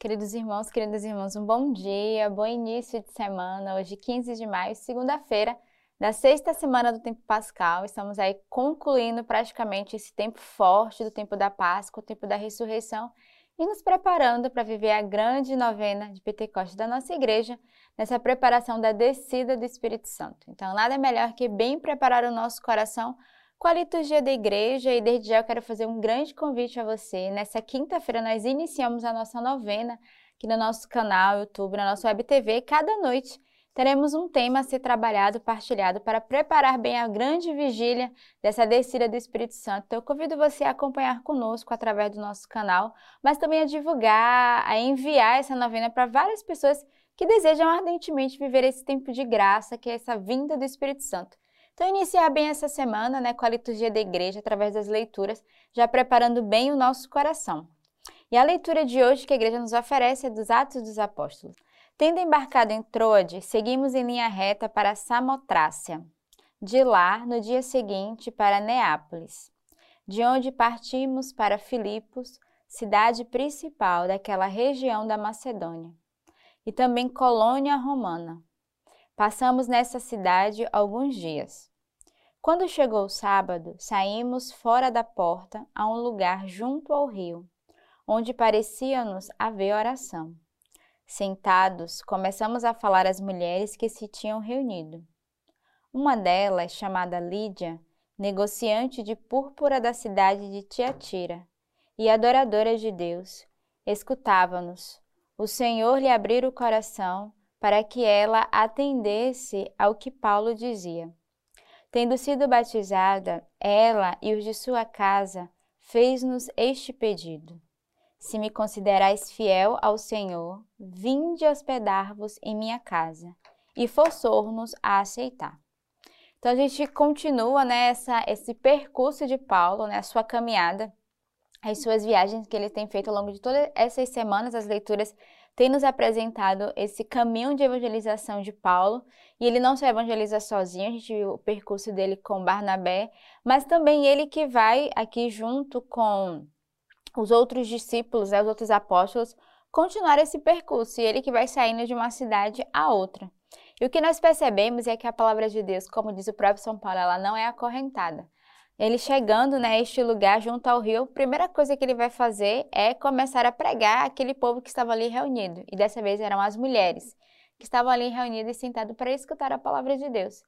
Queridos irmãos, queridas irmãs, um bom dia, bom início de semana. Hoje, 15 de maio, segunda-feira, da sexta semana do tempo pascal. Estamos aí concluindo praticamente esse tempo forte do tempo da Páscoa, o tempo da ressurreição, e nos preparando para viver a grande novena de Pentecostes da nossa igreja, nessa preparação da descida do Espírito Santo. Então, nada melhor que bem preparar o nosso coração com a liturgia da igreja e desde já eu quero fazer um grande convite a você. Nessa quinta-feira nós iniciamos a nossa novena aqui no nosso canal YouTube, na nossa Web TV. Cada noite teremos um tema a ser trabalhado, partilhado para preparar bem a grande vigília dessa descida do Espírito Santo. Então eu convido você a acompanhar conosco através do nosso canal, mas também a divulgar, a enviar essa novena para várias pessoas que desejam ardentemente viver esse tempo de graça, que é essa vinda do Espírito Santo. Então, iniciar bem essa semana né, com a liturgia da igreja, através das leituras, já preparando bem o nosso coração. E a leitura de hoje que a igreja nos oferece é dos Atos dos Apóstolos. Tendo embarcado em Troade, seguimos em linha reta para Samotrácia. De lá, no dia seguinte, para Neápolis, de onde partimos para Filipos, cidade principal daquela região da Macedônia, e também colônia romana. Passamos nessa cidade alguns dias. Quando chegou o sábado, saímos fora da porta a um lugar junto ao rio, onde parecia-nos haver oração. Sentados, começamos a falar às mulheres que se tinham reunido. Uma delas, chamada Lídia, negociante de púrpura da cidade de Tiatira e adoradora de Deus, escutava-nos. O Senhor lhe abriu o coração para que ela atendesse ao que Paulo dizia. Tendo sido batizada, ela e os de sua casa fez-nos este pedido: Se me considerais fiel ao Senhor, vinde hospedar-vos em minha casa, e forçou-nos a aceitar. Então a gente continua né, esse percurso de Paulo, né, a sua caminhada, as suas viagens que ele tem feito ao longo de todas essas semanas, as leituras tem nos apresentado esse caminho de evangelização de Paulo, e ele não só evangeliza sozinho, a gente viu o percurso dele com Barnabé, mas também ele que vai aqui junto com os outros discípulos, né, os outros apóstolos, continuar esse percurso, e ele que vai saindo de uma cidade a outra. E o que nós percebemos é que a palavra de Deus, como diz o próprio São Paulo, ela não é acorrentada. Ele chegando né, lugar junto ao rio, a primeira coisa que ele vai fazer é começar a pregar aquele povo que estava ali reunido. E dessa vez eram as mulheres que estavam ali reunidas e sentadas para escutar a palavra de Deus.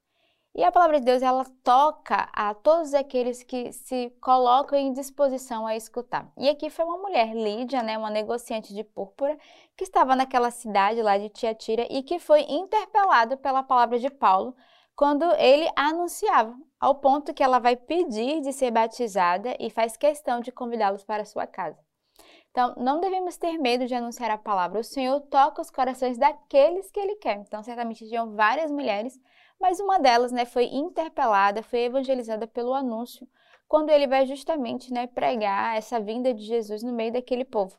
E a palavra de Deus ela toca a todos aqueles que se colocam em disposição a escutar. E aqui foi uma mulher, Lídia, né, uma negociante de púrpura, que estava naquela cidade lá de Tiatira e que foi interpelada pela palavra de Paulo quando ele anunciava, ao ponto que ela vai pedir de ser batizada e faz questão de convidá-los para sua casa. Então, não devemos ter medo de anunciar a palavra. O Senhor toca os corações daqueles que Ele quer. Então, certamente tinham várias mulheres, mas uma delas né, foi interpelada, foi evangelizada pelo anúncio, quando ele vai justamente né, pregar essa vinda de Jesus no meio daquele povo.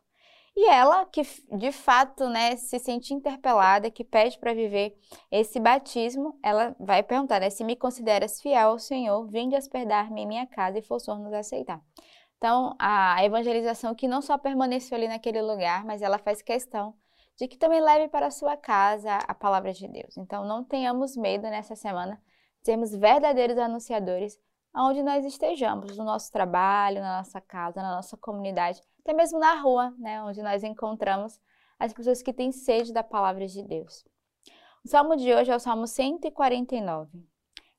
E ela, que de fato né, se sente interpelada, que pede para viver esse batismo, ela vai perguntar: né, se me consideras fiel ao Senhor, vinde hospedar-me em minha casa e forçou nos aceitar. Então, a evangelização que não só permaneceu ali naquele lugar, mas ela faz questão de que também leve para a sua casa a palavra de Deus. Então, não tenhamos medo nessa semana de sermos verdadeiros anunciadores aonde nós estejamos, no nosso trabalho, na nossa casa, na nossa comunidade, até mesmo na rua, né, onde nós encontramos as pessoas que têm sede da palavra de Deus. O salmo de hoje é o Salmo 149.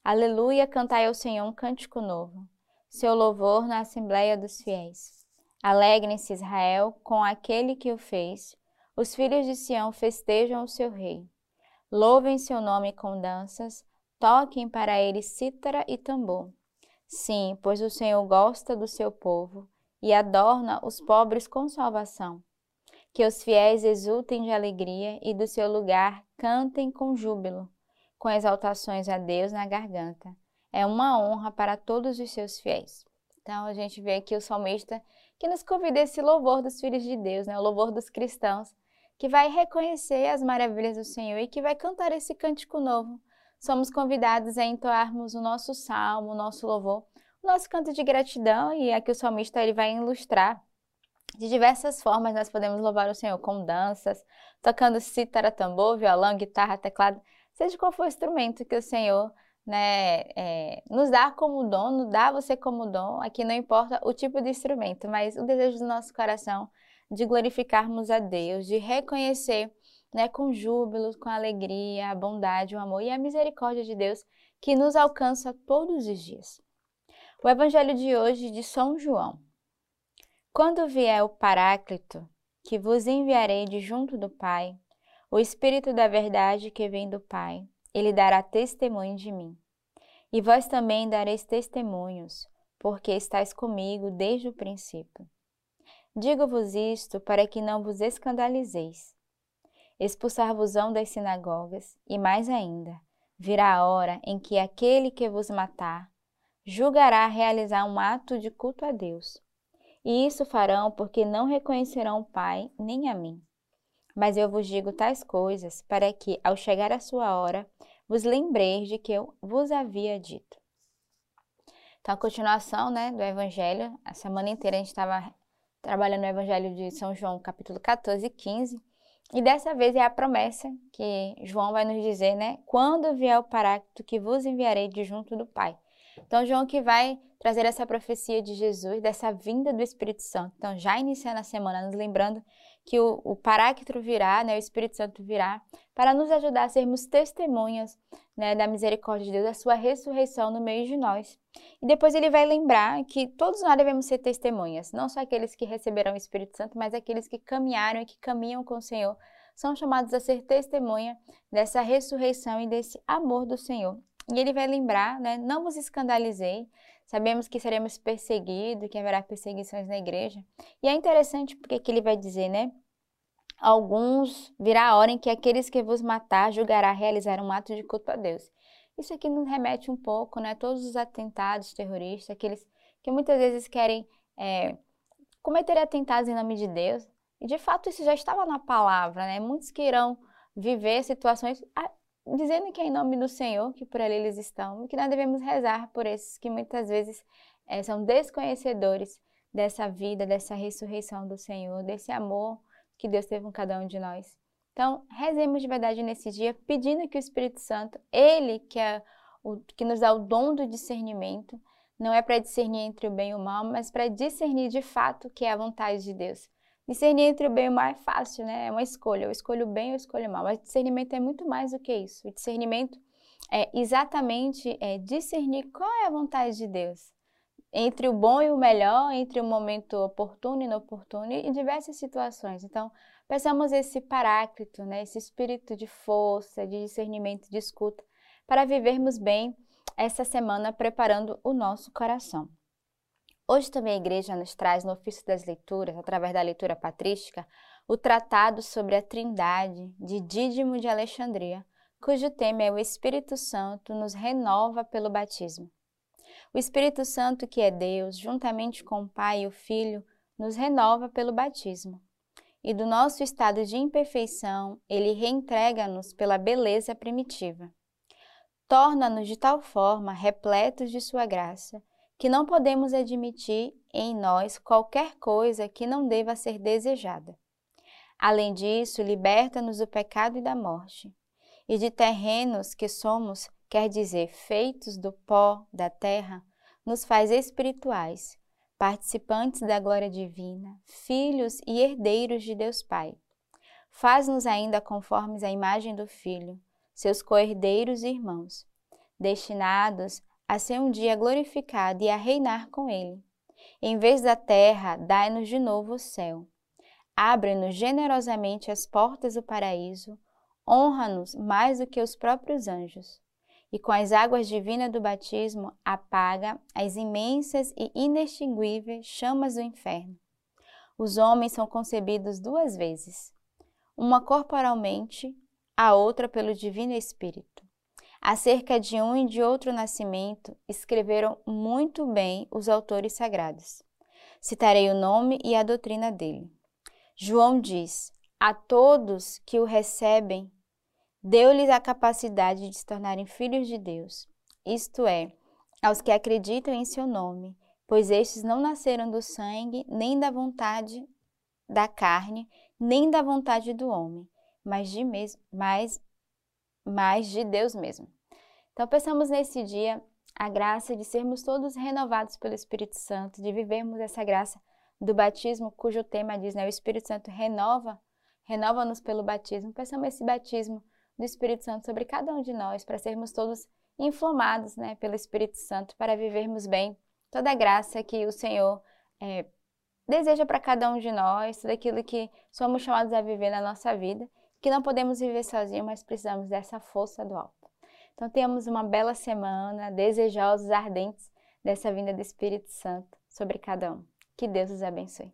Aleluia, cantai ao Senhor um cântico novo, seu louvor na assembleia dos fiéis. Alegrem-se Israel com aquele que o fez, os filhos de Sião festejam o seu rei. Louvem seu nome com danças, toquem para ele cítara e tambor. Sim, pois o Senhor gosta do seu povo e adorna os pobres com salvação. Que os fiéis exultem de alegria e do seu lugar cantem com júbilo, com exaltações a Deus na garganta. É uma honra para todos os seus fiéis. Então a gente vê aqui o salmista que nos convida esse louvor dos filhos de Deus, né? o louvor dos cristãos, que vai reconhecer as maravilhas do Senhor e que vai cantar esse cântico novo somos convidados a entoarmos o nosso salmo, o nosso louvor, nosso canto de gratidão, e aqui o salmista ele vai ilustrar De diversas formas nós podemos louvar o Senhor com danças, tocando cítara, tambor, violão, guitarra, teclado, seja qual for o instrumento que o Senhor né, é, nos dá como dom, nos dá você como dom. Aqui não importa o tipo de instrumento, mas o desejo do nosso coração de glorificarmos a Deus, de reconhecer né, com júbilo, com alegria, a bondade, o amor e a misericórdia de Deus que nos alcança todos os dias. O Evangelho de hoje de São João. Quando vier o Paráclito, que vos enviarei de junto do Pai, o Espírito da Verdade que vem do Pai, ele dará testemunho de mim. E vós também dareis testemunhos, porque estáis comigo desde o princípio. Digo-vos isto para que não vos escandalizeis. Expulsar-vos-ão das sinagogas, e mais ainda, virá a hora em que aquele que vos matar julgará realizar um ato de culto a Deus. E isso farão porque não reconhecerão o Pai nem a mim. Mas eu vos digo tais coisas para que, ao chegar a sua hora, vos lembreis de que eu vos havia dito. Então, a continuação né, do Evangelho, a semana inteira a gente estava trabalhando no Evangelho de São João, capítulo 14 e 15, e dessa vez é a promessa que João vai nos dizer, né? Quando vier o Paráclito que vos enviarei de junto do Pai. Então, João que vai trazer essa profecia de Jesus, dessa vinda do Espírito Santo. Então, já iniciando a semana, nos lembrando que o, o virá, né, o Espírito Santo virá, para nos ajudar a sermos testemunhas né, da misericórdia de Deus, da sua ressurreição no meio de nós. E depois ele vai lembrar que todos nós devemos ser testemunhas, não só aqueles que receberão o Espírito Santo, mas aqueles que caminharam e que caminham com o Senhor, são chamados a ser testemunha dessa ressurreição e desse amor do Senhor. E ele vai lembrar, né, não vos escandalizei, Sabemos que seremos perseguidos, que haverá perseguições na igreja. E é interessante porque que ele vai dizer, né? Alguns virá a hora em que aqueles que vos matar julgará realizar um ato de culto a Deus. Isso aqui nos remete um pouco, né? Todos os atentados terroristas, aqueles que muitas vezes querem é, cometer atentados em nome de Deus. E de fato isso já estava na palavra, né? Muitos que irão viver situações dizendo que é em nome do Senhor que por ali eles estão que nós devemos rezar por esses que muitas vezes é, são desconhecedores dessa vida, dessa ressurreição do Senhor, desse amor que Deus teve com cada um de nós. Então, rezemos de verdade nesse dia, pedindo que o Espírito Santo, Ele que, é o, que nos dá o dom do discernimento, não é para discernir entre o bem e o mal, mas para discernir de fato o que é a vontade de Deus. Discernir entre o bem e o mal é fácil, né? É uma escolha. Eu escolho o bem ou escolho o mal. Mas discernimento é muito mais do que isso. O discernimento é exatamente é, discernir qual é a vontade de Deus. Entre o bom e o melhor, entre o momento oportuno e inoportuno, e diversas situações. Então, peçamos esse paráclito, né? esse espírito de força, de discernimento, de escuta, para vivermos bem essa semana preparando o nosso coração. Hoje também a igreja nos traz no ofício das leituras, através da leitura patrística, o tratado sobre a Trindade de Dídimo de Alexandria, cujo tema é o Espírito Santo nos renova pelo batismo. O Espírito Santo, que é Deus, juntamente com o Pai e o Filho, nos renova pelo batismo. E do nosso estado de imperfeição, ele reentrega-nos pela beleza primitiva. Torna-nos de tal forma repletos de sua graça que não podemos admitir em nós qualquer coisa que não deva ser desejada. Além disso, liberta-nos do pecado e da morte. E de terrenos que somos, quer dizer, feitos do pó da terra, nos faz espirituais, participantes da glória divina, filhos e herdeiros de Deus Pai. Faz-nos ainda conformes à imagem do Filho, seus co-herdeiros e irmãos, destinados a ser um dia glorificado e a reinar com Ele. Em vez da terra, dai-nos de novo o céu. Abre-nos generosamente as portas do paraíso, honra-nos mais do que os próprios anjos. E com as águas divinas do batismo, apaga as imensas e inextinguíveis chamas do inferno. Os homens são concebidos duas vezes, uma corporalmente, a outra pelo Divino Espírito. Acerca de um e de outro nascimento, escreveram muito bem os autores sagrados. Citarei o nome e a doutrina dele. João diz: A todos que o recebem, deu-lhes a capacidade de se tornarem filhos de Deus, isto é, aos que acreditam em seu nome, pois estes não nasceram do sangue, nem da vontade da carne, nem da vontade do homem, mas de, mes mas, mas de Deus mesmo. Então, pensamos nesse dia a graça de sermos todos renovados pelo Espírito Santo, de vivermos essa graça do batismo, cujo tema diz, né, o Espírito Santo renova, renova-nos pelo batismo. Pensamos esse batismo do Espírito Santo sobre cada um de nós, para sermos todos inflamados, né, pelo Espírito Santo, para vivermos bem toda a graça que o Senhor é, deseja para cada um de nós, tudo aquilo que somos chamados a viver na nossa vida, que não podemos viver sozinhos, mas precisamos dessa força do alto. Então, tenhamos uma bela semana, desejosos, ardentes dessa vinda do Espírito Santo sobre cada um. Que Deus os abençoe.